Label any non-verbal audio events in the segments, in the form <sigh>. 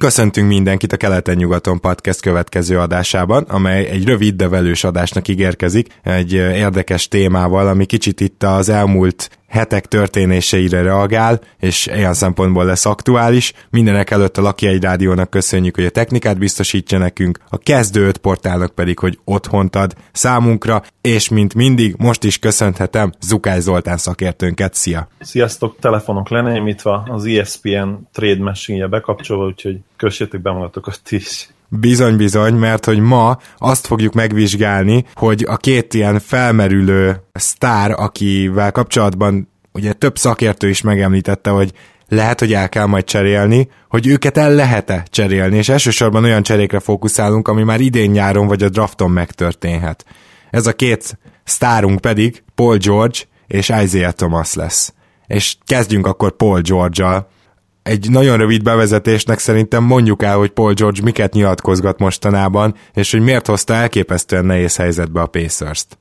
Köszöntünk mindenkit a Keleten-nyugaton podcast következő adásában, amely egy rövid, de velős adásnak ígérkezik, egy érdekes témával, ami kicsit itt az elmúlt hetek történéseire reagál, és ilyen szempontból lesz aktuális. Mindenek előtt a Laki egy rádiónak köszönjük, hogy a technikát biztosítja nekünk, a kezdő öt portálnak pedig, hogy otthont ad számunkra, és mint mindig, most is köszönhetem Zukály Zoltán szakértőnket. Szia! Sziasztok! Telefonok lenémítva, az ESPN Trade Machine-je bekapcsolva, úgyhogy kössétek be magatokat is. Bizony-bizony, mert hogy ma azt fogjuk megvizsgálni, hogy a két ilyen felmerülő sztár, akivel kapcsolatban ugye több szakértő is megemlítette, hogy lehet, hogy el kell majd cserélni, hogy őket el lehet-e cserélni, és elsősorban olyan cserékre fókuszálunk, ami már idén nyáron vagy a drafton megtörténhet. Ez a két sztárunk pedig Paul George és Isaiah Thomas lesz. És kezdjünk akkor Paul George-al egy nagyon rövid bevezetésnek szerintem mondjuk el, hogy Paul George miket nyilatkozgat mostanában, és hogy miért hozta elképesztően nehéz helyzetbe a Pacers-t.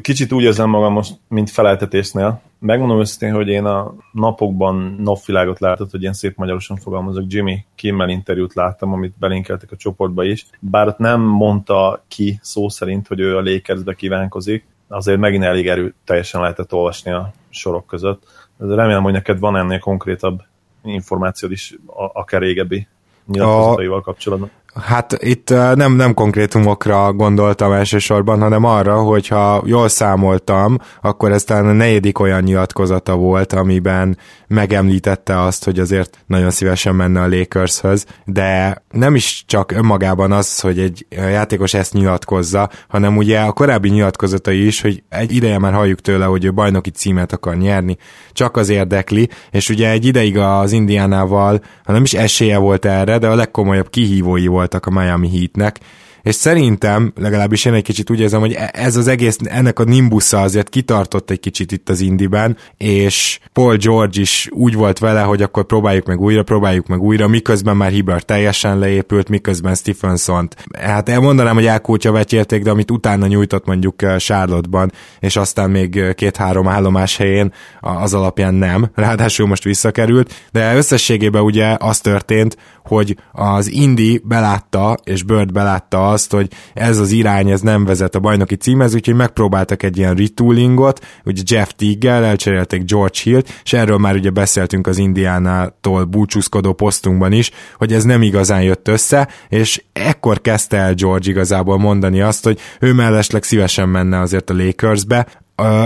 Kicsit úgy érzem magam most, mint feleltetésnél. Megmondom őszintén, hogy én a napokban napvilágot látott, hogy ilyen szép magyarosan fogalmazok, Jimmy Kimmel interjút láttam, amit belinkeltek a csoportba is. Bár ott nem mondta ki szó szerint, hogy ő a Lakersbe kívánkozik, azért megint elég erő teljesen lehetett olvasni a sorok között. Remélem, hogy neked van ennél konkrétabb információd is, akár régebbi nyilatkozataival kapcsolatban. Hát itt nem, nem konkrétumokra gondoltam elsősorban, hanem arra, hogyha jól számoltam, akkor ez talán a negyedik olyan nyilatkozata volt, amiben megemlítette azt, hogy azért nagyon szívesen menne a Lakershöz, de nem is csak önmagában az, hogy egy játékos ezt nyilatkozza, hanem ugye a korábbi nyilatkozatai is, hogy egy ideje már halljuk tőle, hogy ő bajnoki címet akar nyerni, csak az érdekli, és ugye egy ideig az Indiánával, ha nem is esélye volt erre, de a legkomolyabb kihívói volt voltak a Miami Heatnek, és szerintem, legalábbis én egy kicsit úgy érzem, hogy e- ez az egész, ennek a nimbusza azért kitartott egy kicsit itt az Indiben, és Paul George is úgy volt vele, hogy akkor próbáljuk meg újra, próbáljuk meg újra, miközben már Hibbert teljesen leépült, miközben Stephenson-t, hát elmondanám, hogy elkútja vetélték, de amit utána nyújtott mondjuk eh, Charlotte-ban, és aztán még eh, két-három állomás helyén az alapján nem, <laughs> ráadásul most visszakerült, de összességében ugye az történt, hogy az Indi belátta, és Bird belátta azt, hogy ez az irány, ez nem vezet a bajnoki címhez, úgyhogy megpróbáltak egy ilyen retoolingot, ugye Jeff Teague-gel elcserélték George Hill-t, és erről már ugye beszéltünk az Indiánától búcsúzkodó posztunkban is, hogy ez nem igazán jött össze, és ekkor kezdte el George igazából mondani azt, hogy ő mellesleg szívesen menne azért a Lakersbe,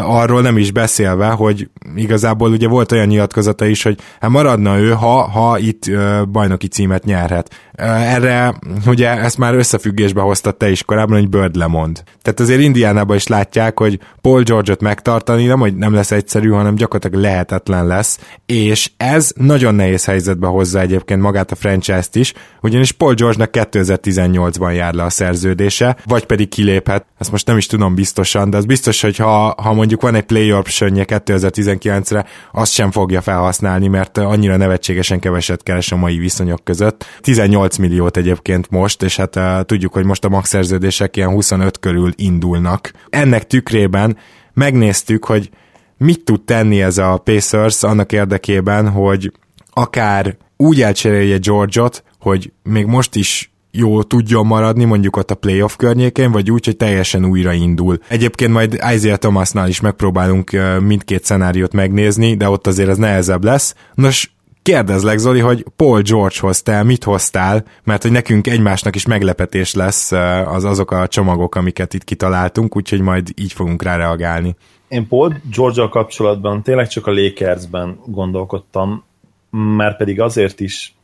arról nem is beszélve, hogy igazából ugye volt olyan nyilatkozata is, hogy hát maradna ő, ha, ha itt bajnoki címet nyerhet. Erre ugye ezt már összefüggésbe hoztad te is korábban, hogy Bird lemond. Tehát azért Indiánában is látják, hogy Paul George-ot megtartani nem, hogy nem lesz egyszerű, hanem gyakorlatilag lehetetlen lesz, és ez nagyon nehéz helyzetbe hozza egyébként magát a franchise-t is, ugyanis Paul George-nak 2018-ban jár le a szerződése, vagy pedig kiléphet, ezt most nem is tudom biztosan, de az biztos, hogy ha, ha mondjuk van egy play optionje 2019-re, azt sem fogja felhasználni, mert annyira nevetségesen keveset keres a mai viszonyok között. 18 milliót egyébként most, és hát uh, tudjuk, hogy most a max szerződések ilyen 25 körül indulnak. Ennek tükrében megnéztük, hogy mit tud tenni ez a Pacers annak érdekében, hogy akár úgy elcserélje George-ot, hogy még most is jó tudjon maradni mondjuk ott a playoff környékén, vagy úgy, hogy teljesen újra indul. Egyébként majd Isaiah Thomasnál is megpróbálunk mindkét szenáriót megnézni, de ott azért ez nehezebb lesz. Nos, kérdezlek Zoli, hogy Paul George-hoz te mit hoztál, mert hogy nekünk egymásnak is meglepetés lesz az azok a csomagok, amiket itt kitaláltunk, úgyhogy majd így fogunk rá reagálni. Én Paul george kapcsolatban tényleg csak a Lakersben gondolkodtam, már pedig azért is,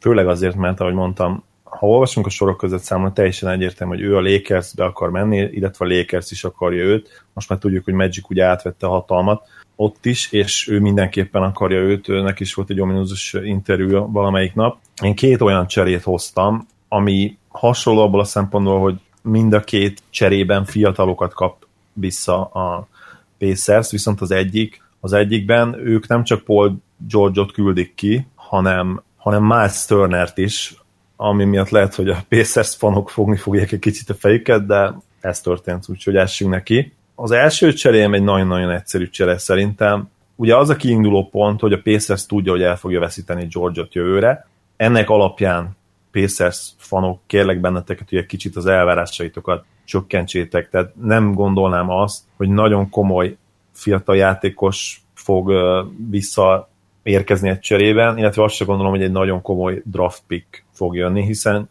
főleg azért, mert ahogy mondtam, ha olvasunk a sorok között számolni, teljesen egyértelmű, hogy ő a Lakersbe akar menni, illetve a Lakers is akarja őt. Most már tudjuk, hogy Magic ugye átvette a hatalmat ott is, és ő mindenképpen akarja őt, őnek is volt egy ominózus interjú valamelyik nap. Én két olyan cserét hoztam, ami hasonló abból a szempontból, hogy mind a két cserében fiatalokat kap vissza a Pacers, viszont az egyik, az egyikben ők nem csak Paul George-ot küldik ki, hanem, hanem Miles Turner-t is, ami miatt lehet, hogy a Pacers fanok fogni fogják egy kicsit a fejüket, de ez történt, úgyhogy essünk neki. Az első cserém egy nagyon-nagyon egyszerű csere szerintem. Ugye az a kiinduló pont, hogy a Pacers tudja, hogy el fogja veszíteni George-ot jövőre. Ennek alapján Pacers fanok, kérlek benneteket, hogy egy kicsit az elvárásaitokat csökkentsétek, tehát nem gondolnám azt, hogy nagyon komoly fiatal játékos fog vissza érkezni egy cserében, illetve azt sem gondolom, hogy egy nagyon komoly draft pick fog jönni, hiszen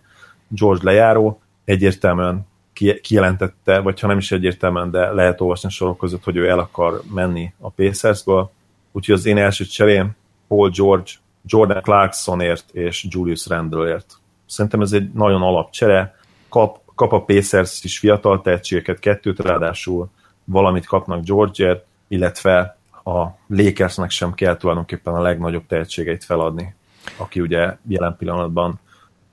George lejáró egyértelműen kijelentette, vagy ha nem is egyértelműen, de lehet olvasni a sorok között, hogy ő el akar menni a Pacersből. Úgyhogy az én első cserém Paul George, Jordan Clarksonért és Julius Randleért. Szerintem ez egy nagyon alapcsere. Kap, kap a Pacers is fiatal tehetségeket, kettőt ráadásul valamit kapnak George-ért, illetve a Lakersnek sem kell tulajdonképpen a legnagyobb tehetségeit feladni, aki ugye jelen pillanatban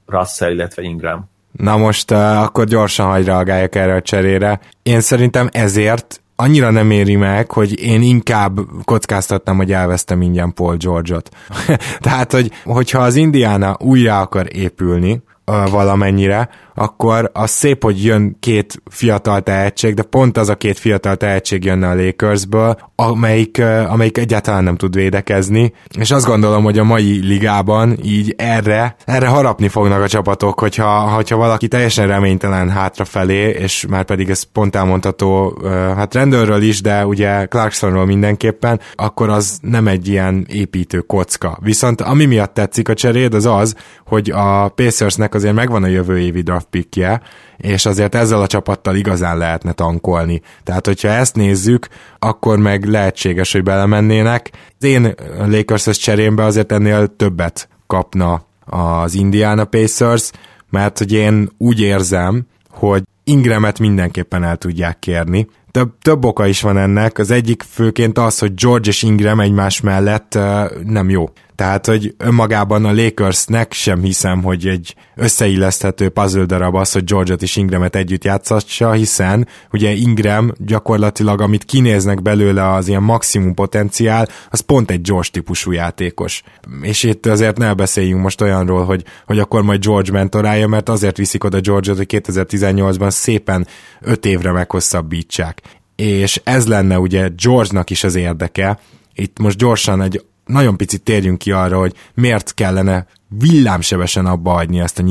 Russell, illetve Ingram. Na most uh, akkor gyorsan hagy reagáljak erre a cserére. Én szerintem ezért annyira nem éri meg, hogy én inkább kockáztatnám, hogy elvesztem ingyen Paul George-ot. <laughs> Tehát, hogy, hogyha az Indiana újra akar épülni, valamennyire, akkor az szép, hogy jön két fiatal tehetség, de pont az a két fiatal tehetség jönne a Lakersből, amelyik, amelyik egyáltalán nem tud védekezni, és azt gondolom, hogy a mai ligában így erre, erre harapni fognak a csapatok, hogyha, hogyha valaki teljesen reménytelen hátrafelé, és már pedig ez pont elmondható, hát rendőrről is, de ugye Clarksonról mindenképpen, akkor az nem egy ilyen építő kocka. Viszont ami miatt tetszik a cseréd, az az, hogy a Pacersnek azért megvan a jövő évi draft pickje, és azért ezzel a csapattal igazán lehetne tankolni. Tehát, hogyha ezt nézzük, akkor meg lehetséges, hogy belemennének. Az én Lakers-es cserémbe azért ennél többet kapna az Indiana Pacers, mert hogy én úgy érzem, hogy Ingramet mindenképpen el tudják kérni. Több, több oka is van ennek, az egyik főként az, hogy George és Ingram egymás mellett uh, nem jó. Tehát, hogy önmagában a Lakersnek sem hiszem, hogy egy összeilleszthető puzzle darab az, hogy George-ot és Ingramet együtt játszatsa, hiszen ugye Ingram gyakorlatilag, amit kinéznek belőle az ilyen maximum potenciál, az pont egy George típusú játékos. És itt azért ne beszéljünk most olyanról, hogy, hogy akkor majd George mentorálja, mert azért viszik oda George-ot, hogy 2018-ban szépen öt évre meghosszabbítsák. És ez lenne ugye George-nak is az érdeke, itt most gyorsan egy nagyon picit térjünk ki arra, hogy miért kellene villámsebesen abba adni ezt a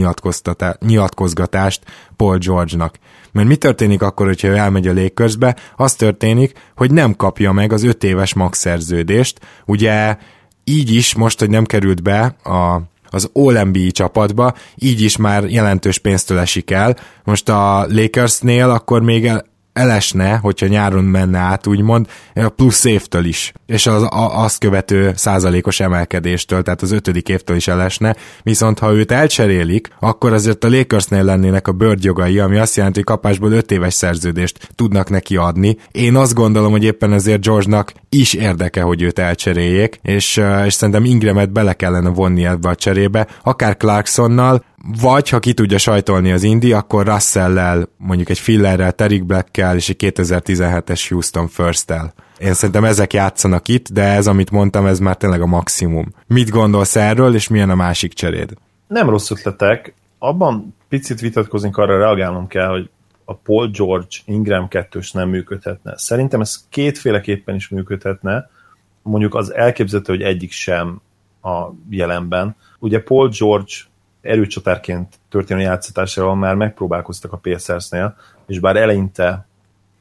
nyilatkozgatást Paul George-nak. Mert mi történik akkor, hogyha ő elmegy a légközbe? Az történik, hogy nem kapja meg az öt éves max szerződést. Ugye így is, most, hogy nem került be a az all csapatba, így is már jelentős pénztől esik el. Most a Lakersnél akkor még elesne, hogyha nyáron menne át, úgymond, plusz évtől is, és az, a, azt követő százalékos emelkedéstől, tehát az ötödik évtől is elesne, viszont ha őt elcserélik, akkor azért a Lakersnél lennének a bird jogai, ami azt jelenti, hogy kapásból öt éves szerződést tudnak neki adni. Én azt gondolom, hogy éppen ezért George-nak is érdeke, hogy őt elcseréljék, és, és szerintem Ingramet bele kellene vonni ebbe a cserébe, akár Clarksonnal, vagy ha ki tudja sajtolni az Indi, akkor Russell-lel, mondjuk egy Fillerrel, Terik Black-kel és egy 2017-es Houston First-tel. Én szerintem ezek játszanak itt, de ez, amit mondtam, ez már tényleg a maximum. Mit gondolsz erről, és milyen a másik cseréd? Nem rossz ötletek. Abban picit vitatkozunk, arra reagálnom kell, hogy a Paul George Ingram kettős nem működhetne. Szerintem ez kétféleképpen is működhetne. Mondjuk az elképzelhető, hogy egyik sem a jelenben. Ugye Paul George erőcsatárként történő játszatásával már megpróbálkoztak a Pacersnél, és bár eleinte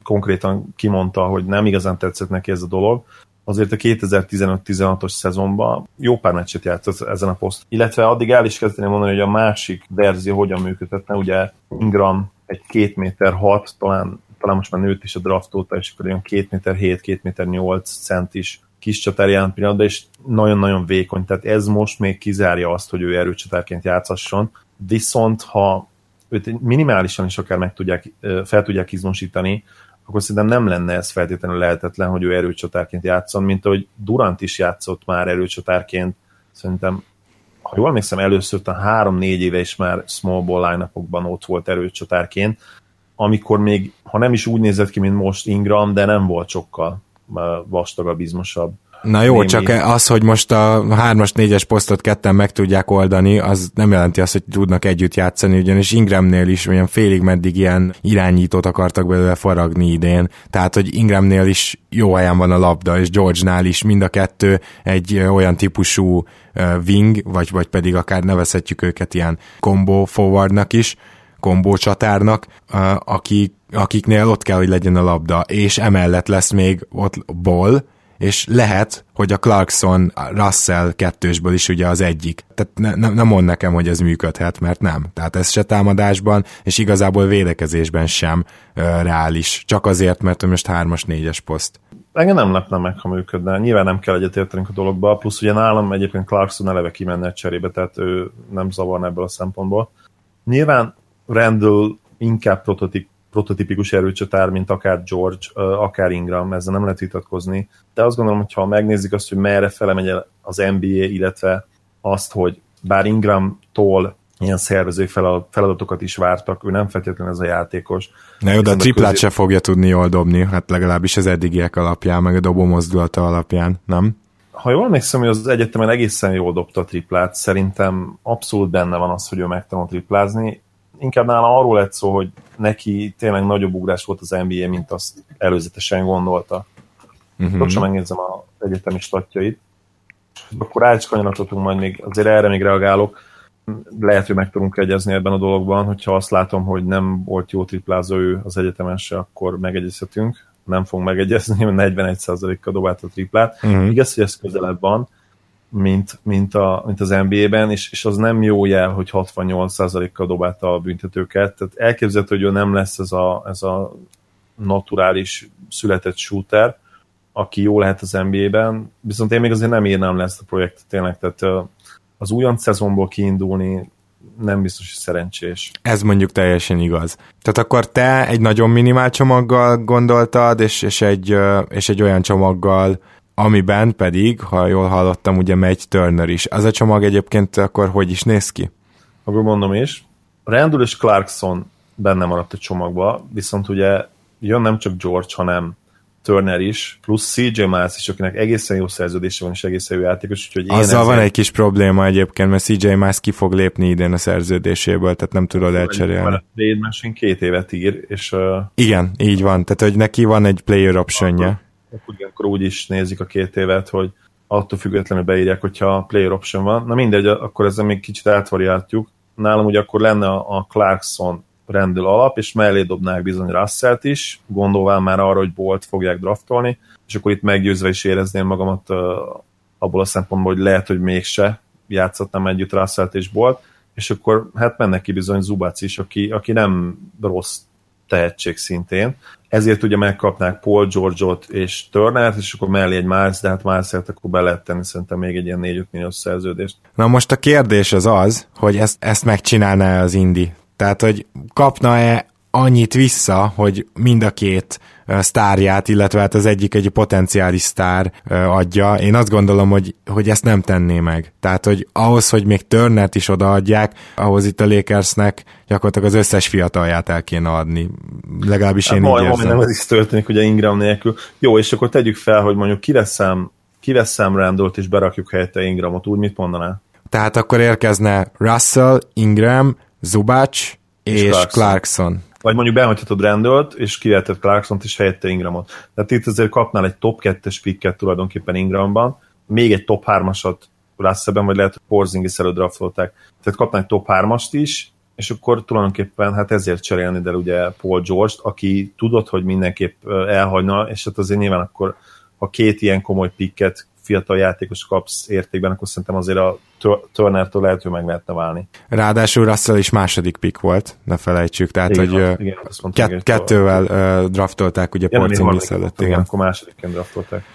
konkrétan kimondta, hogy nem igazán tetszett neki ez a dolog, azért a 2015-16-os szezonban jó pár meccset játszott ezen a poszt. Illetve addig el is kezdeni mondani, hogy a másik verzió hogyan működhetne, ugye Ingram egy 2 méter 6, talán, talán most már nőtt is a draft óta, és akkor olyan 2 méter 7, 2 méter 8 cent is kis csatár jelen pillanatban, és nagyon-nagyon vékony, tehát ez most még kizárja azt, hogy ő erőcsatárként játszasson, viszont ha őt minimálisan is akár meg tudják, fel tudják izmosítani, akkor szerintem nem lenne ez feltétlenül lehetetlen, hogy ő erőcsatárként játszon, mint ahogy Durant is játszott már erőcsatárként, szerintem ha jól emlékszem, először a három-négy éve is már small ball line ott volt erőcsatárként, amikor még, ha nem is úgy nézett ki, mint most Ingram, de nem volt sokkal vastagabb, izmosabb. Na jó, némi... csak az, hogy most a 3-as, 4-es posztot ketten meg tudják oldani, az nem jelenti azt, hogy tudnak együtt játszani, ugyanis Ingramnél is olyan félig meddig ilyen irányítót akartak belőle faragni idén, tehát hogy Ingramnél is jó helyen van a labda, és George-nál is mind a kettő egy olyan típusú wing, vagy, vagy pedig akár nevezhetjük őket ilyen combo forwardnak is, kombó csatárnak, akik, akiknél ott kell, hogy legyen a labda, és emellett lesz még ott ball, és lehet, hogy a Clarkson Russell kettősből is ugye az egyik. Tehát ne, ne, nem mond nekem, hogy ez működhet, mert nem. Tehát ez se támadásban, és igazából védekezésben sem ö, reális. Csak azért, mert most hármas, négyes poszt. Engem nem lepne meg, ha működne. Nyilván nem kell egyetértenünk a dologba, plusz ugye nálam egyébként Clarkson eleve kimenne egy cserébe, tehát ő nem zavarna ebből a szempontból. Nyilván Randall inkább prototip, prototipikus erőcsatár, mint akár George, akár Ingram, ezzel nem lehet vitatkozni. De azt gondolom, hogy ha megnézik azt, hogy merre fele megy az NBA, illetve azt, hogy bár Ingram-tól ilyen szervezői feladatokat is vártak, ő nem feltétlenül ez a játékos. Na jó, de a triplát közé... se fogja tudni jól dobni, hát legalábbis az eddigiek alapján, meg a dobó mozdulata alapján, nem? Ha jól emlékszem, hogy az egyetemen egészen jól dobta a triplát, szerintem abszolút benne van az, hogy ő megtanult triplázni inkább nála arról lett szó, hogy neki tényleg nagyobb ugrás volt az NBA, mint azt előzetesen gondolta. Uh-huh. Most megnézem az egyetemi statjait. Akkor átskanyarodhatunk majd még, azért erre még reagálok. Lehet, hogy meg tudunk egyezni ebben a dologban, hogyha azt látom, hogy nem volt jó triplázó ő az egyetemese, akkor megegyezhetünk. Nem fogunk megegyezni, mert 41%-kal dobált a triplát. Uh-huh. Igaz, hogy ez közelebb van, mint, mint, a, mint az NBA-ben, és, és az nem jó jel, hogy 68%-kal dobálta a büntetőket. Tehát elképzelhető, hogy ő nem lesz ez a, ez a naturális született shooter, aki jó lehet az NBA-ben, viszont én még azért nem írnám le ezt a projektet tényleg, tehát az újonc szezonból kiindulni nem biztos, hogy szerencsés. Ez mondjuk teljesen igaz. Tehát akkor te egy nagyon minimál csomaggal gondoltad, és, és, egy, és egy olyan csomaggal, amiben pedig, ha jól hallottam, ugye megy Turner is. Az a csomag egyébként akkor hogy is néz ki? Akkor mondom is. Randall és Clarkson benne maradt a csomagba, viszont ugye jön nem csak George, hanem Turner is, plusz CJ Miles is, akinek egészen jó szerződése van, és egészen jó játékos, úgyhogy Azzal ezért... van egy kis probléma egyébként, mert CJ Miles ki fog lépni idén a szerződéséből, tehát nem tudod elcserélni. A trade machine két évet ír, és... Uh... Igen, így van, tehát hogy neki van egy player optionja akkor úgy is nézik a két évet, hogy attól függetlenül beírják, hogyha player option van. Na mindegy, akkor ezzel még kicsit átvariáltjuk. Nálam ugye akkor lenne a Clarkson rendül alap, és mellé dobnák bizony Russellt is, gondolván már arra, hogy Bolt fogják draftolni, és akkor itt meggyőzve is érezném magamat uh, abból a szempontból, hogy lehet, hogy mégse játszhatnám együtt Russellt és Bolt, és akkor hát mennek ki bizony Zubac is, aki, aki nem rossz tehetség szintén, ezért ugye megkapnák Paul George-ot és Turnert, és akkor mellé egy Miles, de hát miles akkor be lehet tenni szerintem még egy ilyen 4-5 milliós szerződést. Na most a kérdés az az, hogy ezt, ezt megcsinálná az Indi. Tehát, hogy kapna-e annyit vissza, hogy mind a két sztárját, illetve hát az egyik egy potenciális sztár adja. Én azt gondolom, hogy, hogy ezt nem tenné meg. Tehát, hogy ahhoz, hogy még Turnert is odaadják, ahhoz itt a Lakersnek gyakorlatilag az összes fiatalját el kéne adni. Legalábbis én hát, így érzem. nem ez is történik, ugye Ingram nélkül. Jó, és akkor tegyük fel, hogy mondjuk kiveszem, kiveszem Randollt és berakjuk helyette Ingramot, úgy mit mondaná? Tehát akkor érkezne Russell, Ingram, Zubac és, és Clarkson. Clarkson vagy mondjuk behagyhatod Randall-t, és kivehetett Clarkson-t, és helyette Ingramot. Tehát itt azért kapnál egy top 2-es picket tulajdonképpen Ingramban, még egy top 3-asat Russellben, vagy lehet, hogy Porzingis előtt draftolták. Tehát kapnál egy top 3-ast is, és akkor tulajdonképpen hát ezért cserélni de ugye Paul George-t, aki tudott, hogy mindenképp elhagyna, és hát azért nyilván akkor ha két ilyen komoly picket fiatal játékos kapsz értékben, akkor szerintem azért a Turner-től lehet, hogy meg lehetne válni. Ráadásul Russell is második pick volt, ne felejtsük, tehát igen, hogy igen, mondtam, kett, kettővel uh, draftolták ugye Porzingis előtt. Igen, akkor másodikken draftolták.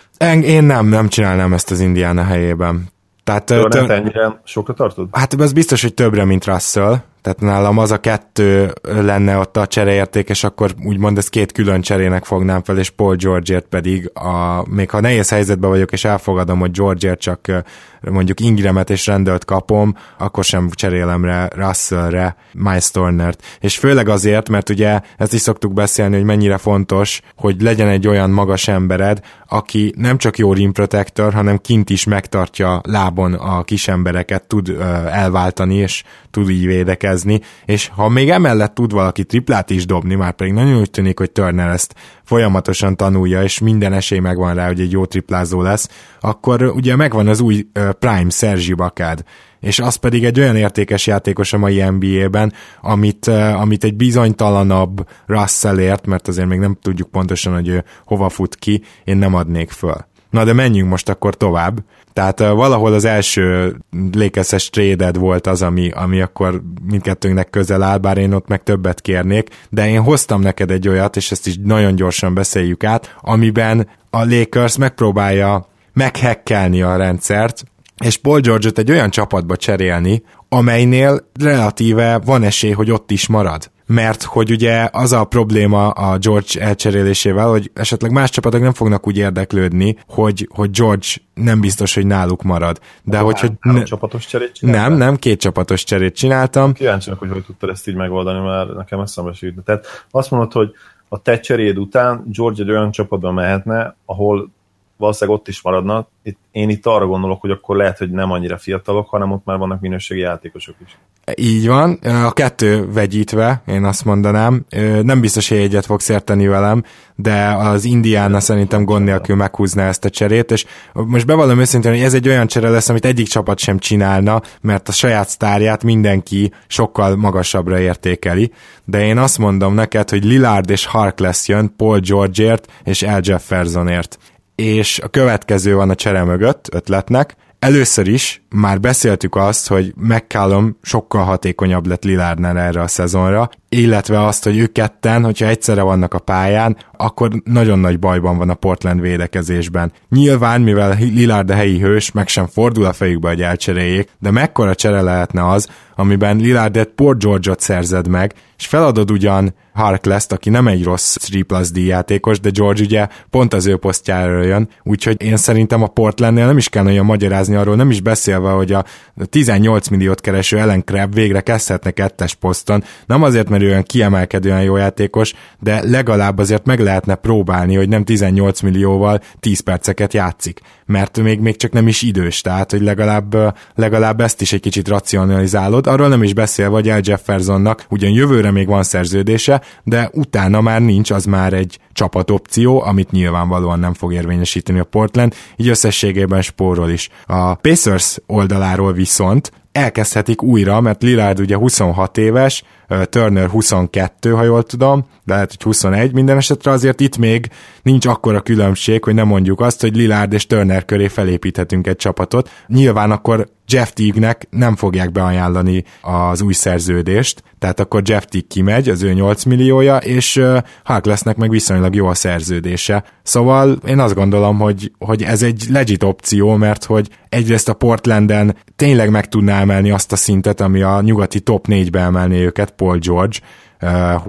Én nem, nem csinálnám ezt az Indiana helyében. Tehát, Turner tör... ennyire sokra tartod? Hát ez biztos, hogy többre, mint Russell, Tehát nálam az a kettő lenne ott a csereérték, és akkor úgymond ez két külön cserének fognám fel, és Paul George-ért pedig, a, még ha nehéz helyzetben vagyok, és elfogadom, hogy George-ért csak mondjuk Ingramet és rendelt kapom, akkor sem cserélem rá Russellre Miles Turner-t. És főleg azért, mert ugye ezt is szoktuk beszélni, hogy mennyire fontos, hogy legyen egy olyan magas embered, aki nem csak jó rim protector, hanem kint is megtartja lábon a kis embereket, tud elváltani, és tud így védekezni, és ha még emellett tud valaki triplát is dobni, már pedig nagyon úgy tűnik, hogy Turner ezt folyamatosan tanulja, és minden esély megvan rá, hogy egy jó triplázó lesz, akkor ugye megvan az új Prime Sergi Bakád, és az pedig egy olyan értékes játékos a mai NBA-ben, amit, amit egy bizonytalanabb Russellért, mert azért még nem tudjuk pontosan, hogy hova fut ki, én nem adnék föl. Na de menjünk most akkor tovább. Tehát uh, valahol az első lékezes tréded volt az, ami, ami akkor mindkettőnknek közel áll, bár én ott meg többet kérnék, de én hoztam neked egy olyat, és ezt is nagyon gyorsan beszéljük át, amiben a Lakers megpróbálja meghekkelni a rendszert, és Paul George-ot egy olyan csapatba cserélni, amelynél relatíve van esély, hogy ott is marad mert hogy ugye az a probléma a George elcserélésével, hogy esetleg más csapatok nem fognak úgy érdeklődni, hogy, hogy George nem biztos, hogy náluk marad. De Akkor hogyha... három, három csapatos cserét csináltál? Nem, nem, két csapatos cserét csináltam. Kíváncsiak, hogy hogy tudtad ezt így megoldani, mert nekem eszembe se. Tehát azt mondod, hogy a te cseréd után George egy olyan csapatba mehetne, ahol valószínűleg ott is maradna. Itt, én itt arra gondolok, hogy akkor lehet, hogy nem annyira fiatalok, hanem ott már vannak minőségi játékosok is. Így van, a kettő vegyítve, én azt mondanám. Nem biztos, hogy egyet fogsz érteni velem, de az Indiana szerintem gond nélkül meghúzná ezt a cserét, és most bevallom őszintén, hogy ez egy olyan csere lesz, amit egyik csapat sem csinálna, mert a saját sztárját mindenki sokkal magasabbra értékeli, de én azt mondom neked, hogy Lillard és Harkless jön Paul Georgeért és Al Jeffersonért és a következő van a csere mögött ötletnek. Először is már beszéltük azt, hogy McCallum sokkal hatékonyabb lett Lillardnál erre a szezonra, illetve azt, hogy ők ketten, hogyha egyszerre vannak a pályán, akkor nagyon nagy bajban van a Portland védekezésben. Nyilván, mivel Lillard a helyi hős, meg sem fordul a fejükbe, hogy elcseréljék, de mekkora csere lehetne az, amiben Lillardet Port George-ot szerzed meg, és feladod ugyan Harkless-t, aki nem egy rossz 3 plus D játékos, de George ugye pont az ő posztjára jön, úgyhogy én szerintem a Portlandnél nem is kell nagyon magyarázni arról, nem is beszélve, hogy a 18 milliót kereső Ellen Crab végre kezdhetne kettes poszton, nem azért, mert ő olyan kiemelkedően jó játékos, de legalább azért meg lehetne próbálni, hogy nem 18 millióval 10 perceket játszik, mert még, még csak nem is idős, tehát hogy legalább, legalább ezt is egy kicsit racionalizálod, arról nem is beszélve, hogy El Jeffersonnak ugyan jövőre még van szerződése, de utána már nincs, az már egy csapatopció, amit nyilvánvalóan nem fog érvényesíteni a Portland, így összességében spórol is. A Pacers oldaláról viszont elkezdhetik újra, mert Lillard ugye 26 éves, Turner 22, ha jól tudom, de lehet, hogy 21 minden esetre, azért itt még nincs akkora különbség, hogy nem mondjuk azt, hogy Lillard és Turner köré felépíthetünk egy csapatot. Nyilván akkor Jeff Teague-nek nem fogják beajánlani az új szerződést, tehát akkor Jeff Teague kimegy, az ő 8 milliója, és uh, Hark lesznek meg viszonylag jó a szerződése. Szóval én azt gondolom, hogy, hogy ez egy legit opció, mert hogy egyrészt a Portlanden tényleg meg tudná emelni azt a szintet, ami a nyugati top 4-be emelné őket, Paul George,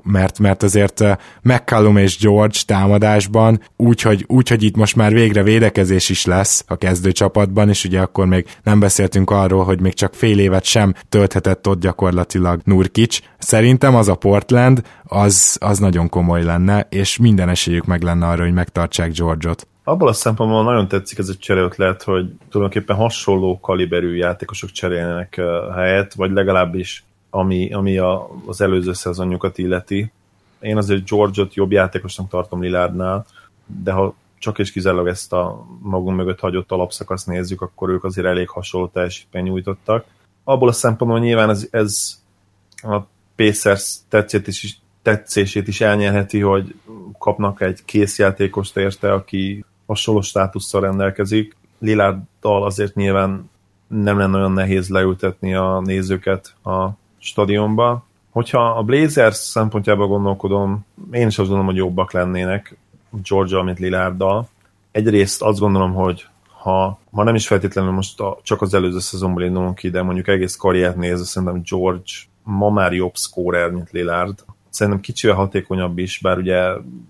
mert, mert azért McCallum és George támadásban, úgyhogy úgy, hogy itt most már végre védekezés is lesz a kezdőcsapatban, és ugye akkor még nem beszéltünk arról, hogy még csak fél évet sem tölthetett ott gyakorlatilag Nurkic. Szerintem az a Portland, az, az nagyon komoly lenne, és minden esélyük meg lenne arra, hogy megtartsák George-ot abból a szempontból nagyon tetszik ez a cseréötlet, hogy tulajdonképpen hasonló kaliberű játékosok cserélnek helyet, vagy legalábbis ami, ami a, az előző szezonjukat illeti. Én azért George-ot jobb játékosnak tartom Lilárdnál, de ha csak és kizárólag ezt a magunk mögött hagyott alapszakaszt nézzük, akkor ők azért elég hasonló teljesítmény nyújtottak. Abból a szempontból nyilván ez, ez a Pacers tetszét is, tetszését is elnyerheti, hogy kapnak egy készjátékost érte, aki hasonló státusszal rendelkezik. Lilárdal azért nyilván nem lenne olyan nehéz leültetni a nézőket a stadionba. Hogyha a Blazers szempontjából gondolkodom, én is azt gondolom, hogy jobbak lennének Georgia, mint Lillarddal. Egyrészt azt gondolom, hogy ha, ha nem is feltétlenül most a, csak az előző szezonból indulunk ki, de mondjuk egész karriert nézve, szerintem George ma már jobb scorer, mint Lillard. Szerintem kicsivel hatékonyabb is, bár ugye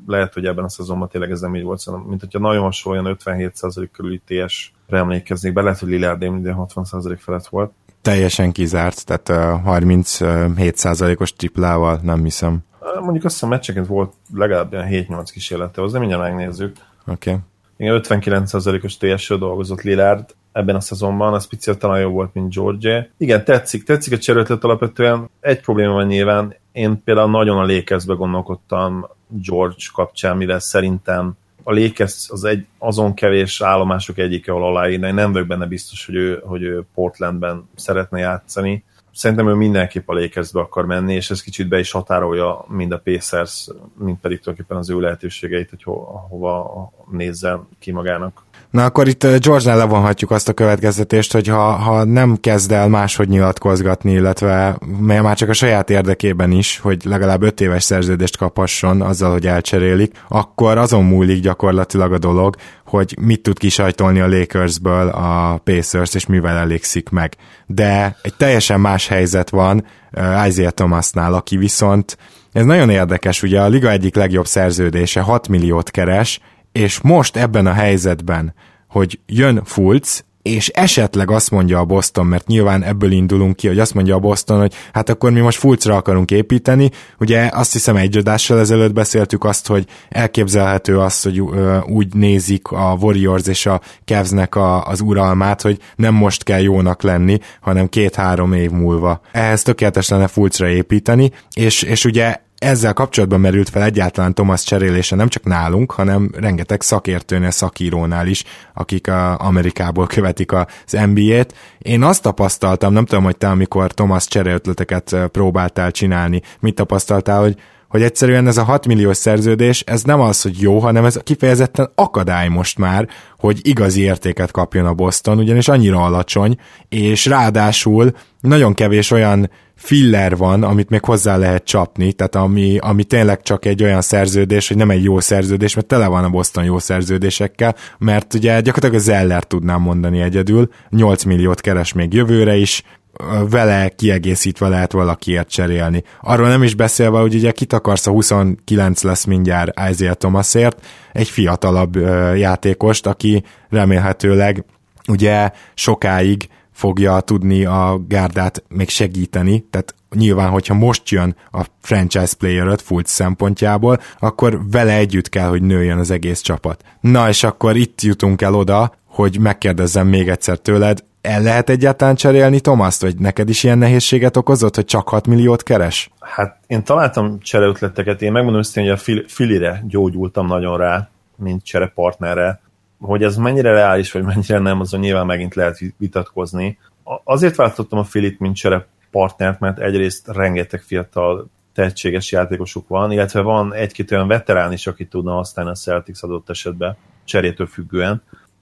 lehet, hogy ebben a szezonban tényleg ez nem így volt, szerintem, mint hogyha nagyon hasonlóan 57% körüli TS-re emlékeznék be, lehet, hogy Lillard minden 60% felett volt. Teljesen kizárt, tehát 37%-os triplával nem hiszem. Mondjuk azt a meccseket volt legalább ilyen 7-8 kísérlete, az nem mindjárt megnézzük. Oké. Okay. Igen, 59%-os TS-ről dolgozott Lillard ebben a szezonban, az picit talán jobb volt, mint George. Igen, tetszik, tetszik a cserőtlet alapvetően. Egy probléma van nyilván, én például nagyon a Lakersbe gondolkodtam George kapcsán, mivel szerintem a Lakers az egy, azon kevés állomások egyike, ahol aláírna. nem vagyok benne biztos, hogy ő, hogy ő Portlandben szeretne játszani szerintem ő mindenképp a Lakersbe akar menni, és ez kicsit be is határolja mind a Pacers, mind pedig tulajdonképpen az ő lehetőségeit, hogy ho- hova nézzen ki magának. Na akkor itt George-nál levonhatjuk azt a következtetést, hogy ha, ha nem kezd el máshogy nyilatkozgatni, illetve már csak a saját érdekében is, hogy legalább öt éves szerződést kaphasson azzal, hogy elcserélik, akkor azon múlik gyakorlatilag a dolog, hogy mit tud kisajtolni a Lakersből a Pacers, és mivel elégszik meg. De egy teljesen más helyzet van uh, Isaiah Thomasnál, aki viszont ez nagyon érdekes, ugye a liga egyik legjobb szerződése 6 milliót keres, és most ebben a helyzetben, hogy jön Fulc, és esetleg azt mondja a Boston, mert nyilván ebből indulunk ki, hogy azt mondja a Boston, hogy hát akkor mi most Fulcra akarunk építeni. Ugye azt hiszem egy adással ezelőtt beszéltük azt, hogy elképzelhető az, hogy úgy nézik a Warriors és a Cavsnek a, az uralmát, hogy nem most kell jónak lenni, hanem két-három év múlva. Ehhez tökéletes lenne Fulcra építeni, és, és ugye ezzel kapcsolatban merült fel egyáltalán Thomas cserélése nem csak nálunk, hanem rengeteg szakértőnél, szakírónál is, akik a Amerikából követik az NBA-t. Én azt tapasztaltam, nem tudom, hogy te amikor Thomas cseréletleteket próbáltál csinálni, mit tapasztaltál, hogy hogy egyszerűen ez a 6 milliós szerződés, ez nem az, hogy jó, hanem ez kifejezetten akadály most már, hogy igazi értéket kapjon a Boston, ugyanis annyira alacsony, és ráadásul nagyon kevés olyan filler van, amit még hozzá lehet csapni, tehát ami, ami tényleg csak egy olyan szerződés, hogy nem egy jó szerződés, mert tele van a Boston jó szerződésekkel, mert ugye gyakorlatilag az Zeller tudnám mondani egyedül, 8 milliót keres még jövőre is, vele kiegészítve lehet valakiért cserélni. Arról nem is beszélve, hogy ugye kit akarsz a 29 lesz mindjárt Isaiah Thomasért, egy fiatalabb játékost, aki remélhetőleg ugye sokáig fogja tudni a gárdát még segíteni, tehát nyilván, hogyha most jön a franchise player Fulc szempontjából, akkor vele együtt kell, hogy nőjön az egész csapat. Na és akkor itt jutunk el oda, hogy megkérdezzem még egyszer tőled, el lehet egyáltalán cserélni Tomaszt, vagy neked is ilyen nehézséget okozott, hogy csak 6 milliót keres? Hát én találtam csereötleteket, én megmondom hogy a Filire gyógyultam nagyon rá, mint cserepartnerre, hogy ez mennyire reális, vagy mennyire nem, azon nyilván megint lehet vitatkozni. Azért váltottam a Filit, mint csere partnert, mert egyrészt rengeteg fiatal tehetséges játékosuk van, illetve van egy-két olyan veterán is, aki tudna használni a Celtics adott esetben, cserétől függően.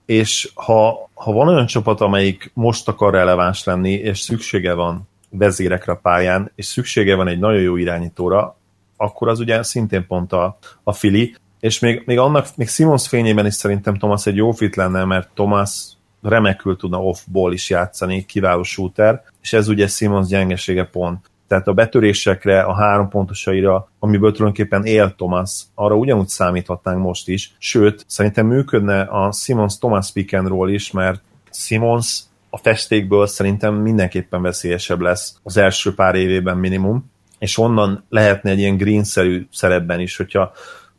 És ha, ha van olyan csapat, amelyik most akar releváns lenni, és szüksége van vezérekre a pályán, és szüksége van egy nagyon jó irányítóra, akkor az ugye szintén pont a, a Fili, és még, még annak, még Simons fényében is szerintem Thomas egy jó fit lenne, mert Thomas remekül tudna off-ból is játszani, kiváló shooter, és ez ugye Simons gyengesége pont. Tehát a betörésekre, a három pontosaira, amiből tulajdonképpen él Thomas, arra ugyanúgy számíthatnánk most is. Sőt, szerintem működne a Simons-Thomas pick and roll is, mert Simons a festékből szerintem mindenképpen veszélyesebb lesz az első pár évében minimum, és onnan lehetne egy ilyen green-szerű szerepben is, hogyha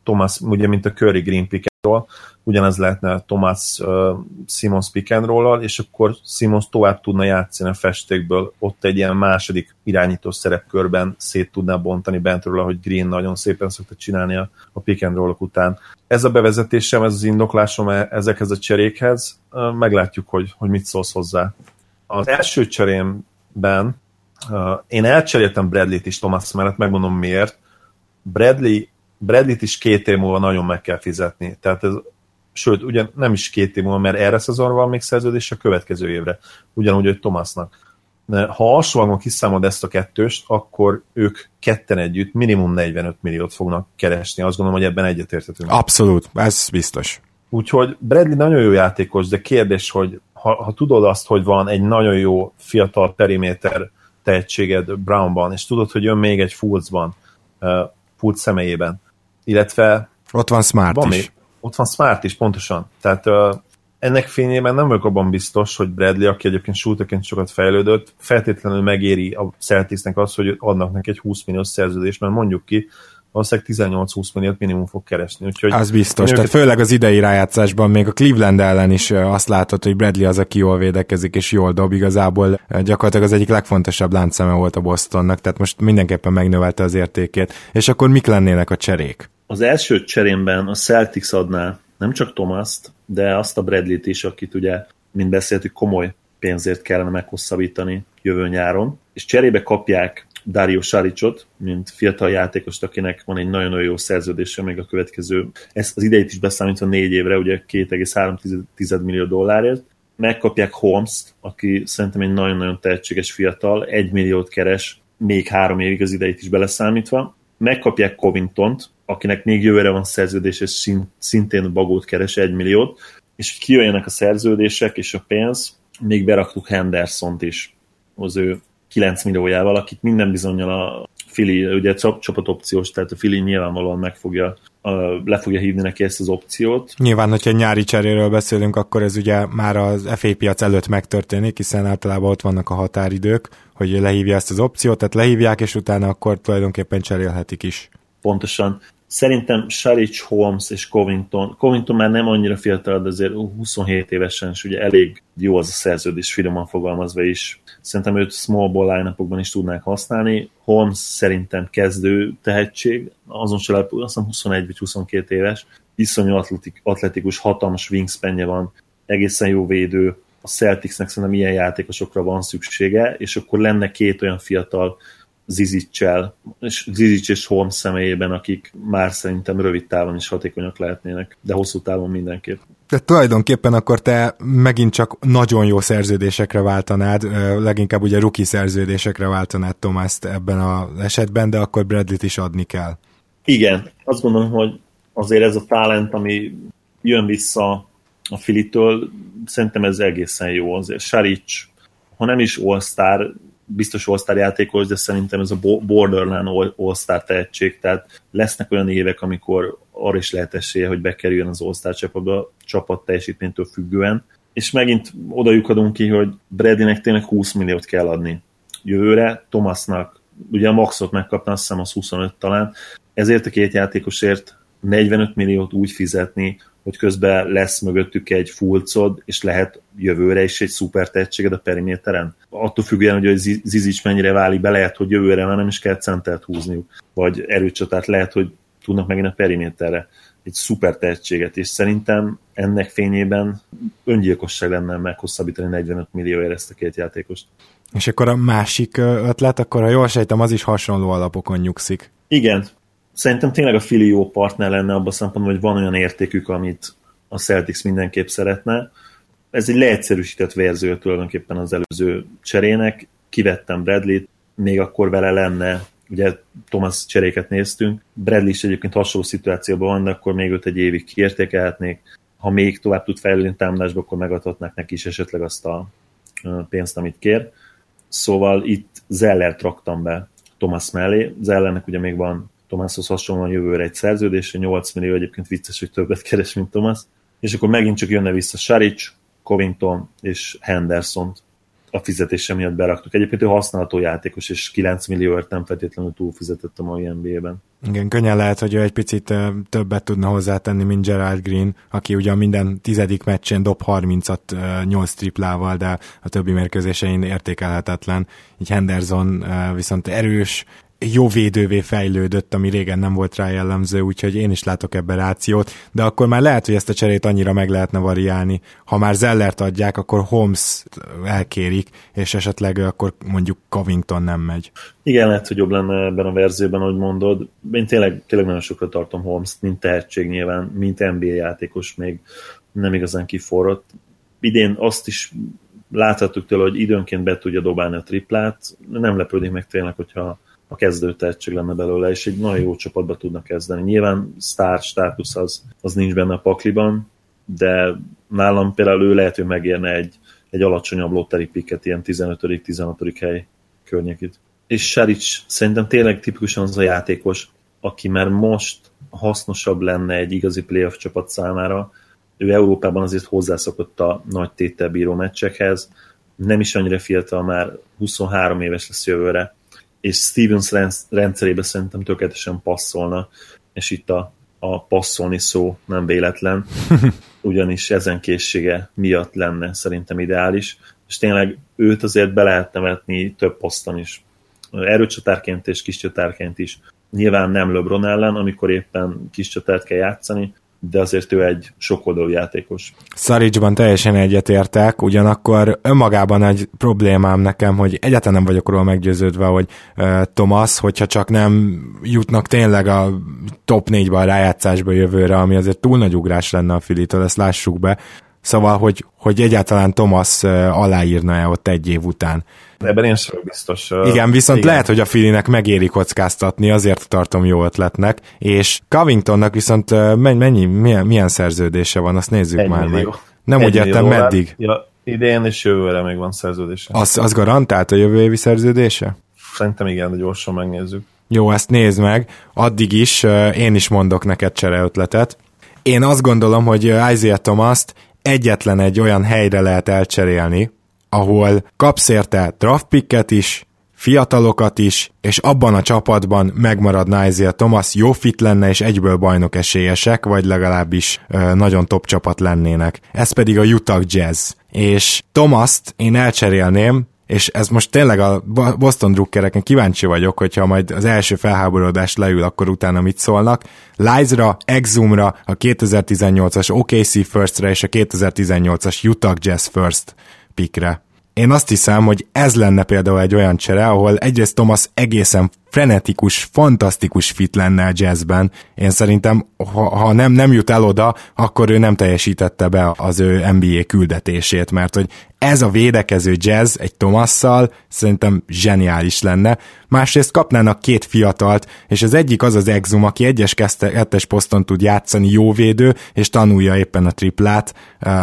Thomas, ugye mint a Curry Green pick and ugyanez lehetne Thomas uh, Simons pick and roll és akkor Simons tovább tudna játszani a festékből, ott egy ilyen második irányító szerepkörben szét tudná bontani bentről, ahogy Green nagyon szépen szokta csinálni a, a pick and roll után. Ez a bevezetésem, ez az indoklásom e, ezekhez a cserékhez, uh, meglátjuk, hogy, hogy mit szólsz hozzá. Az első cserémben uh, én elcseréltem Bradley-t is Thomas mellett, megmondom miért. Bradley Bradley-t is két év múlva nagyon meg kell fizetni. Tehát ez, sőt, ugyan nem is két év múlva, mert erre szezonra van még szerződés a következő évre. Ugyanúgy, hogy Thomasnak. Ha alsóhangon kiszámod ezt a kettőst, akkor ők ketten együtt minimum 45 milliót fognak keresni. Azt gondolom, hogy ebben egyetértetünk. Abszolút, ez biztos. Úgyhogy Bradley nagyon jó játékos, de kérdés, hogy ha, ha tudod azt, hogy van egy nagyon jó fiatal periméter tehetséged Brownban, és tudod, hogy jön még egy Fultzban, uh, Fultz személyében, illetve ott van Smart van is. Még, ott van Smart is, pontosan. Tehát uh, ennek fényében nem vagyok abban biztos, hogy Bradley, aki egyébként shooterként sokat fejlődött, feltétlenül megéri a Celticsnek az, hogy adnak neki egy 20 milliós szerződést, mert mondjuk ki, valószínűleg 18-20 milliót minimum fog keresni. Úgyhogy az biztos, őket... tehát főleg az idei rájátszásban még a Cleveland ellen is azt látod, hogy Bradley az, aki jól védekezik és jól dob, igazából gyakorlatilag az egyik legfontosabb láncszeme volt a Bostonnak, tehát most mindenképpen megnövelte az értékét. És akkor mik lennének a cserék? Az első cserémben a Celtics adná nem csak Thomas-t, de azt a Bradley-t is, akit ugye, mint beszéltük, komoly pénzért kellene meghosszabbítani jövő nyáron, és cserébe kapják Dario Saricot, mint fiatal játékos, akinek van egy nagyon-nagyon jó szerződése még a következő, ezt az idejét is beszámítva négy évre, ugye 2,3 millió dollárért, megkapják Holmes-t, aki szerintem egy nagyon-nagyon tehetséges fiatal, egy milliót keres, még három évig az idejét is beleszámítva, megkapják Covington-t, akinek még jövőre van szerződés, és szintén bagót keres, egy milliót, és hogy kijöjjenek a szerződések és a pénz, még beraktuk Henderson-t is az ő 9 milliójával, akit minden bizonyal a Fili, ugye csapatopciós, tehát a Fili nyilvánvalóan meg fogja, le fogja hívni neki ezt az opciót. Nyilván, hogyha nyári cseréről beszélünk, akkor ez ugye már az FA piac előtt megtörténik, hiszen általában ott vannak a határidők, hogy lehívja ezt az opciót, tehát lehívják, és utána akkor tulajdonképpen cserélhetik is. Pontosan. Szerintem Saric, Holmes és Covington, Covington már nem annyira fiatal, de azért 27 évesen, és ugye elég jó az a szerződés, finoman fogalmazva is. Szerintem őt small ball line is tudnák használni. Holmes szerintem kezdő tehetség, azon se azt hiszem 21 vagy 22 éves, iszonyú atletik, atletikus, hatalmas wingspanje van, egészen jó védő, a Celticsnek szerintem ilyen játékosokra van szüksége, és akkor lenne két olyan fiatal Zizicsel, és Zizics és Holmes személyében, akik már szerintem rövid távon is hatékonyak lehetnének, de hosszú távon mindenképp. De tulajdonképpen akkor te megint csak nagyon jó szerződésekre váltanád, leginkább ugye rookie szerződésekre váltanád Tomászt ebben az esetben, de akkor Bradley-t is adni kell. Igen, azt gondolom, hogy azért ez a talent, ami jön vissza a Filitől, szerintem ez egészen jó. Azért Saric, ha nem is all-star, biztos all játékos, de szerintem ez a borderline all-star tehetség, tehát lesznek olyan évek, amikor arra is lehet esélye, hogy bekerüljön az all csapatba, csapat teljesítménytől függően, és megint oda ki, hogy Bradynek tényleg 20 milliót kell adni jövőre, Thomasnak ugye a maxot megkapna, azt hiszem az 25 talán, ezért a két játékosért 45 milliót úgy fizetni, hogy közben lesz mögöttük egy fulcod, és lehet jövőre is egy szuper tehetséged a periméteren. Attól függően, hogy Zizics mennyire válik be, lehet, hogy jövőre már nem is kell centert húzniuk, vagy erőcsatát lehet, hogy tudnak megint a periméterre egy szuper tehetséget, és szerintem ennek fényében öngyilkosság lenne meghosszabbítani 45 millióért ezt a két játékost. És akkor a másik ötlet, akkor ha jól sejtem, az is hasonló alapokon nyugszik. Igen, Szerintem tényleg a Fili jó partner lenne abban a szempontból, hogy van olyan értékük, amit a Celtics mindenképp szeretne. Ez egy leegyszerűsített verzió tulajdonképpen az előző cserének. Kivettem Bradley-t, még akkor vele lenne, ugye Thomas cseréket néztünk, Bradley is egyébként hasonló szituációban van, de akkor még őt egy évig kiértékelhetnék. Ha még tovább tud fejlődni támadásba, akkor megadhatnák neki is esetleg azt a pénzt, amit kér. Szóval itt Zellert raktam be Thomas mellé. Zellernek ugye még van Tomáshoz hasonlóan jövőre egy szerződésre, 8 millió egyébként vicces, hogy többet keres, mint Tomás. És akkor megint csak jönne vissza Saric, Covington és Henderson a fizetése miatt beraktuk. Egyébként ő használható játékos, és 9 millióért nem feltétlenül túlfizetett a mai NBA-ben. Igen, könnyen lehet, hogy ő egy picit többet tudna hozzátenni, mint Gerard Green, aki ugye minden tizedik meccsen dob 30-at 8 triplával, de a többi mérkőzésein értékelhetetlen. Így Henderson viszont erős, jó védővé fejlődött, ami régen nem volt rá jellemző, úgyhogy én is látok ebben rációt, de akkor már lehet, hogy ezt a cserét annyira meg lehetne variálni. Ha már Zellert adják, akkor Holmes elkérik, és esetleg akkor mondjuk Covington nem megy. Igen, lehet, hogy jobb lenne ebben a verzióban, ahogy mondod. Én tényleg, tényleg nagyon sokra tartom Holmes, mint tehetség nyilván, mint NBA játékos még nem igazán kiforrott. Idén azt is láthattuk tőle, hogy időnként be tudja dobálni a triplát. Nem lepődik meg tényleg, hogyha a kezdő tehetség lenne belőle, és egy nagyon jó csapatba tudnak kezdeni. Nyilván sztár státusz az, az nincs benne a pakliban, de nálam például ő lehet, hogy megérne egy, egy alacsonyabb lottery picket, ilyen 15.-16. hely környékét. És Saric szerintem tényleg tipikusan az a játékos, aki már most hasznosabb lenne egy igazi playoff csapat számára. Ő Európában azért hozzászokott a nagy tételbíró meccsekhez, nem is annyira fiatal, már 23 éves lesz jövőre, és Stevens rendszerébe szerintem tökéletesen passzolna, és itt a, a passzolni szó nem véletlen, <laughs> ugyanis ezen készsége miatt lenne szerintem ideális, és tényleg őt azért be lehetne vetni több poszton is. Erőcsatárként és kiscsatárként is. Nyilván nem LeBron ellen, amikor éppen kiscsatárt kell játszani, de azért ő egy sokoldalú játékos. Szaricsban teljesen egyetértek, ugyanakkor önmagában egy problémám nekem, hogy egyáltalán nem vagyok róla meggyőződve, hogy uh, Thomas, hogyha csak nem jutnak tényleg a top 4-be a rájátszásba jövőre, ami azért túl nagy ugrás lenne a Filitől, ezt lássuk be, Szóval, hogy, hogy egyáltalán Thomas aláírna-e ott egy év után. Ebben én sem biztos. Igen, viszont igen. lehet, hogy a Filinek megéri kockáztatni, azért tartom jó ötletnek, és Covingtonnak viszont mennyi, milyen, milyen szerződése van, azt nézzük egy már millió. meg. Nem úgy értem, meddig. Ja, idén és jövőre még van szerződése. Az, az garantált a jövő évi szerződése? Szerintem igen, de gyorsan megnézzük. Jó, ezt nézd meg. Addig is én is mondok neked csereötletet. Én azt gondolom, hogy Isaiah Thomas-t egyetlen egy olyan helyre lehet elcserélni, ahol kapsz érte draftpicket is, fiatalokat is, és abban a csapatban megmaradna Isaiah Thomas, jó fit lenne, és egyből bajnok esélyesek, vagy legalábbis ö, nagyon top csapat lennének. Ez pedig a Utah Jazz. És Thomas-t én elcserélném és ez most tényleg a Boston Druckereken kíváncsi vagyok, hogyha majd az első felháborodás leül, akkor utána mit szólnak. Lize-ra, Exumra, a 2018-as OKC First-re és a 2018-as Utah Jazz First pickre. Én azt hiszem, hogy ez lenne például egy olyan csere, ahol egyrészt Thomas egészen frenetikus, fantasztikus fit lenne a jazzben. Én szerintem, ha, ha nem, nem jut el oda, akkor ő nem teljesítette be az ő NBA küldetését, mert hogy ez a védekező jazz egy Tomasszal szerintem zseniális lenne. Másrészt kapnának két fiatalt, és az egyik az az Exum, aki egyes kettes poszton tud játszani, jó védő, és tanulja éppen a triplát.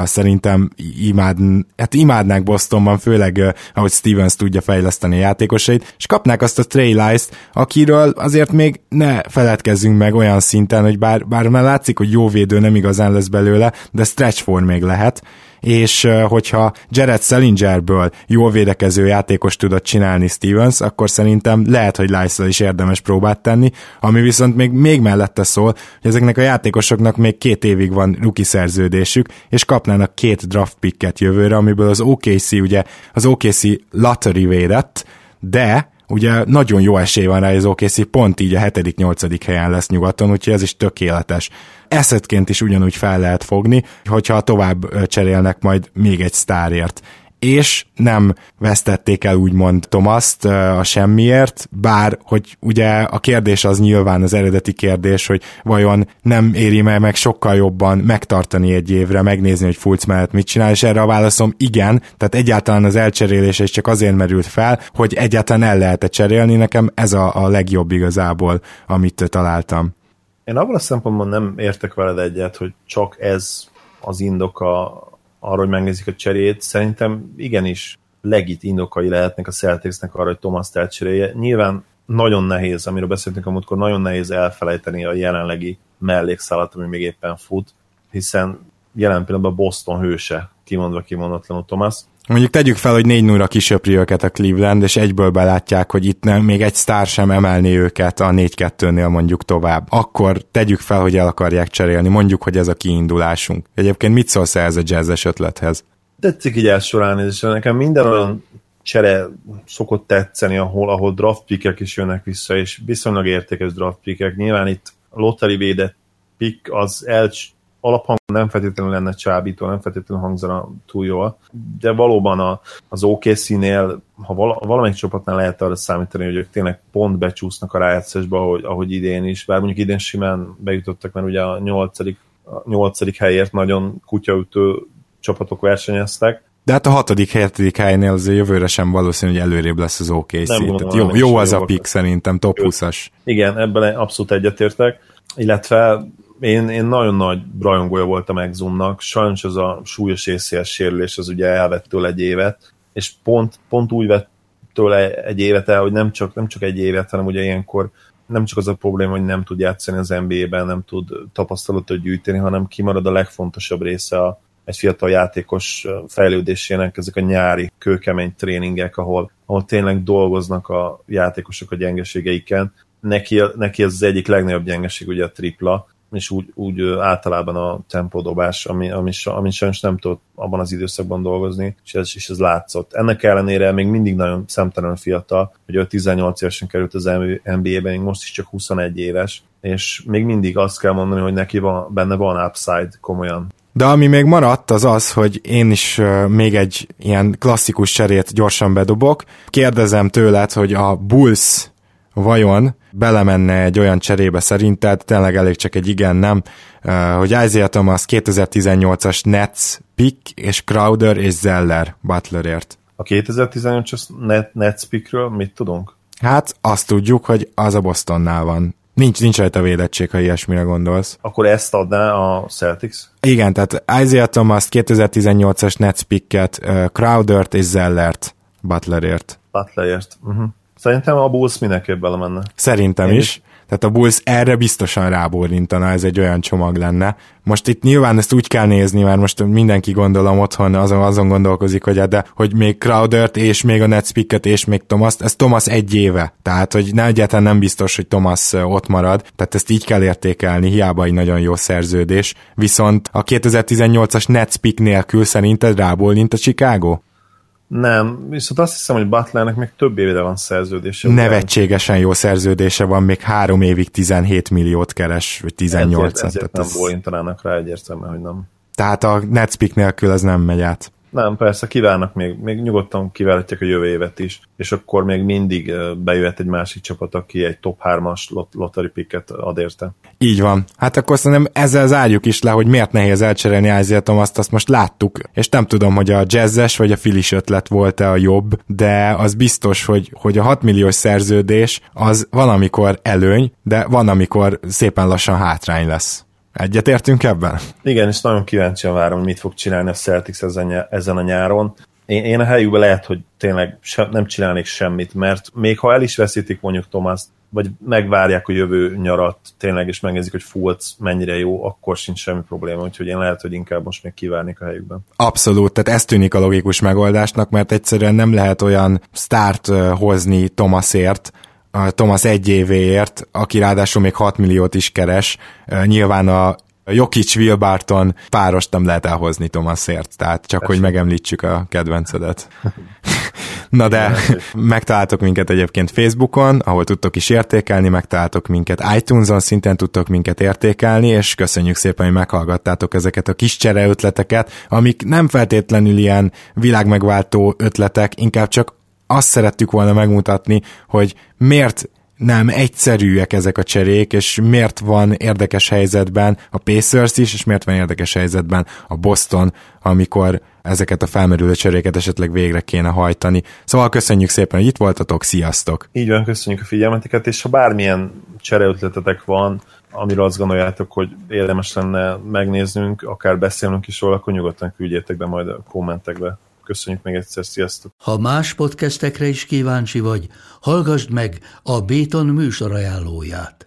Szerintem imád, hát imádnák Bostonban, főleg ahogy Stevens tudja fejleszteni a játékosait, és kapnák azt a Trey Lice-t, akiről azért még ne feledkezzünk meg olyan szinten, hogy bár, bár már látszik, hogy jó védő nem igazán lesz belőle, de stretch for még lehet, és hogyha Jared Selingerből jól védekező játékos tudott csinálni Stevens, akkor szerintem lehet, hogy lice is érdemes próbát tenni, ami viszont még, még mellette szól, hogy ezeknek a játékosoknak még két évig van ruki szerződésük, és kapnának két draft picket jövőre, amiből az OKC ugye az OKC lottery védett, de ugye nagyon jó esély van rá, hogy az OKC pont így a 7.-8. helyen lesz nyugaton, úgyhogy ez is tökéletes. Eszetként is ugyanúgy fel lehet fogni, hogyha tovább cserélnek majd még egy sztárért és nem vesztették el úgymond Tomaszt a semmiért, bár hogy ugye a kérdés az nyilván az eredeti kérdés, hogy vajon nem éri meg, meg sokkal jobban megtartani egy évre, megnézni, hogy Fulc mellett mit csinál, és erre a válaszom igen, tehát egyáltalán az elcserélés is csak azért merült fel, hogy egyáltalán el lehet-e cserélni, nekem ez a, a legjobb igazából, amit találtam. Én abban a szempontból nem értek veled egyet, hogy csak ez az indoka arra, hogy megnézik a cserét, szerintem igenis legit indokai lehetnek a Celticsnek arra, hogy Thomas elcserélje. Nyilván nagyon nehéz, amiről beszéltünk a múltkor, nagyon nehéz elfelejteni a jelenlegi mellékszálat, ami még éppen fut, hiszen jelen pillanatban Boston hőse, kimondva kimondatlanul Thomas. Mondjuk tegyük fel, hogy 4 0 kisöpri őket a Cleveland, és egyből belátják, hogy itt nem, még egy sztár sem emelni őket a 4-2-nél mondjuk tovább. Akkor tegyük fel, hogy el akarják cserélni, mondjuk, hogy ez a kiindulásunk. Egyébként mit szólsz ez a jazzes ötlethez? Tetszik így első ránézésre. Nekem minden olyan csere szokott tetszeni, ahol, ahol draft pickek is jönnek vissza, és viszonylag értékes draft pickek. Nyilván itt lottery védett pick az el, alaphang nem feltétlenül lenne csábító, nem feltétlenül hangzana túl jól, de valóban a, az OKC-nél, ha vala, valamelyik csapatnál lehet arra számítani, hogy ők tényleg pont becsúsznak a rájátszásba, ahogy, ahogy idén is, bár mondjuk idén simán bejutottak, mert ugye a nyolcadik, a nyolcadik helyért nagyon kutyaütő csapatok versenyeztek, de hát a hatodik, hetedik helynél az jövőre sem valószínű, hogy előrébb lesz az OKC. Nem gondolom, jó, jó az a pick szerintem, top 20-as. Igen, ebben abszolút egyetértek. Illetve én, én nagyon nagy rajongója voltam Exumnak, sajnos az a súlyos ACS sérülés az ugye elvett tőle egy évet, és pont, pont úgy vett tőle egy évet el, hogy nem csak, nem csak egy évet, hanem ugye ilyenkor nem csak az a probléma, hogy nem tud játszani az NBA-ben, nem tud tapasztalatot gyűjteni, hanem kimarad a legfontosabb része a, egy fiatal játékos fejlődésének ezek a nyári, kőkemény tréningek, ahol, ahol tényleg dolgoznak a játékosok a gyengeségeiken. Neki, neki ez az egyik legnagyobb gyengeség ugye a tripla, és úgy, úgy általában a tempódobás, ami, ami, ami sajnos nem tudott abban az időszakban dolgozni, és ez, és ez látszott. Ennek ellenére még mindig nagyon szemtelen fiatal, hogy ő 18 évesen került az NBA-ben, még most is csak 21 éves, és még mindig azt kell mondani, hogy neki van, benne van upside komolyan. De ami még maradt, az az, hogy én is még egy ilyen klasszikus cserét gyorsan bedobok. Kérdezem tőled, hogy a Bulls vajon belemenne egy olyan cserébe szerinted, tényleg elég csak egy igen, nem, hogy Isaiah Thomas 2018-as Nets pick, és Crowder és Zeller Butlerért. A 2018-as Nets pickről mit tudunk? Hát azt tudjuk, hogy az a Bostonnál van. Nincs, nincs rajta védettség, ha ilyesmire gondolsz. Akkor ezt adná a Celtics? Igen, tehát Isaiah Thomas 2018-as Nets picket, Crowdert és Zellert Butlerért. Butlerért. Uh-huh. Szerintem a Bulls mindenképp menne. Szerintem Én is. is. Tehát a Bulls erre biztosan rábólintana, ez egy olyan csomag lenne. Most itt nyilván ezt úgy kell nézni, mert most mindenki gondolom otthon azon, azon gondolkozik, hogy de hogy még Crowdert és még a Nets picket és még Thomas, ez Thomas egy éve. Tehát, hogy ne egyáltalán nem biztos, hogy Thomas ott marad. Tehát ezt így kell értékelni, hiába egy nagyon jó szerződés. Viszont a 2018-as Nets pick nélkül szerinted rábólint a Chicago? Nem, viszont azt hiszem, hogy Butlernek még több évre van szerződése. Nevetségesen jó szerződése van, még három évig 17 milliót keres, vagy 18 Ezért, ezért nem ez... bólintanának rá egyértelműen, hogy nem. Tehát a Netspick nélkül ez nem megy át. Nem, persze, kívánnak még, még nyugodtan kiválhatják a jövő évet is, és akkor még mindig bejöhet egy másik csapat, aki egy top 3-as lot- picket ad érte. Így van. Hát akkor szerintem ezzel zárjuk is le, hogy miért nehéz elcserélni Isaiah Thomas, azt most láttuk, és nem tudom, hogy a jazzes vagy a filis ötlet volt-e a jobb, de az biztos, hogy, hogy a 6 milliós szerződés az valamikor előny, de van, amikor szépen lassan hátrány lesz. Egyetértünk ebben? Igen, és nagyon kíváncsian várom, hogy mit fog csinálni a Celtics ezen, ezen a nyáron. Én, én a helyükben lehet, hogy tényleg se, nem csinálnék semmit, mert még ha el is veszítik mondjuk Thomas, vagy megvárják a jövő nyarat tényleg, és megnézik, hogy Fultz mennyire jó, akkor sincs semmi probléma, úgyhogy én lehet, hogy inkább most még kivárnék a helyükben. Abszolút, tehát ez tűnik a logikus megoldásnak, mert egyszerűen nem lehet olyan start hozni Thomasért, Thomas egy évéért, aki ráadásul még 6 milliót is keres. Nyilván a Jokic Will Barton párost nem lehet elhozni Thomasért, tehát csak Persze. hogy megemlítsük a kedvencedet. Na de megtaláltok minket egyébként Facebookon, ahol tudtok is értékelni, megtaláltok minket iTunes-on, szinten tudtok minket értékelni, és köszönjük szépen, hogy meghallgattátok ezeket a kis csere ötleteket, amik nem feltétlenül ilyen világmegváltó ötletek, inkább csak azt szerettük volna megmutatni, hogy miért nem egyszerűek ezek a cserék, és miért van érdekes helyzetben a Pacers is, és miért van érdekes helyzetben a Boston, amikor ezeket a felmerülő cseréket esetleg végre kéne hajtani. Szóval köszönjük szépen, hogy itt voltatok, sziasztok! Így van, köszönjük a figyelmeteket, és ha bármilyen csereötletetek van, amiről azt gondoljátok, hogy érdemes lenne megnéznünk, akár beszélnünk is róla, akkor nyugodtan küldjétek be majd a kommentekbe. Köszönjük még egyszer, sziasztok! Ha más podcastekre is kíváncsi vagy, hallgassd meg a Béton műsor ajánlóját.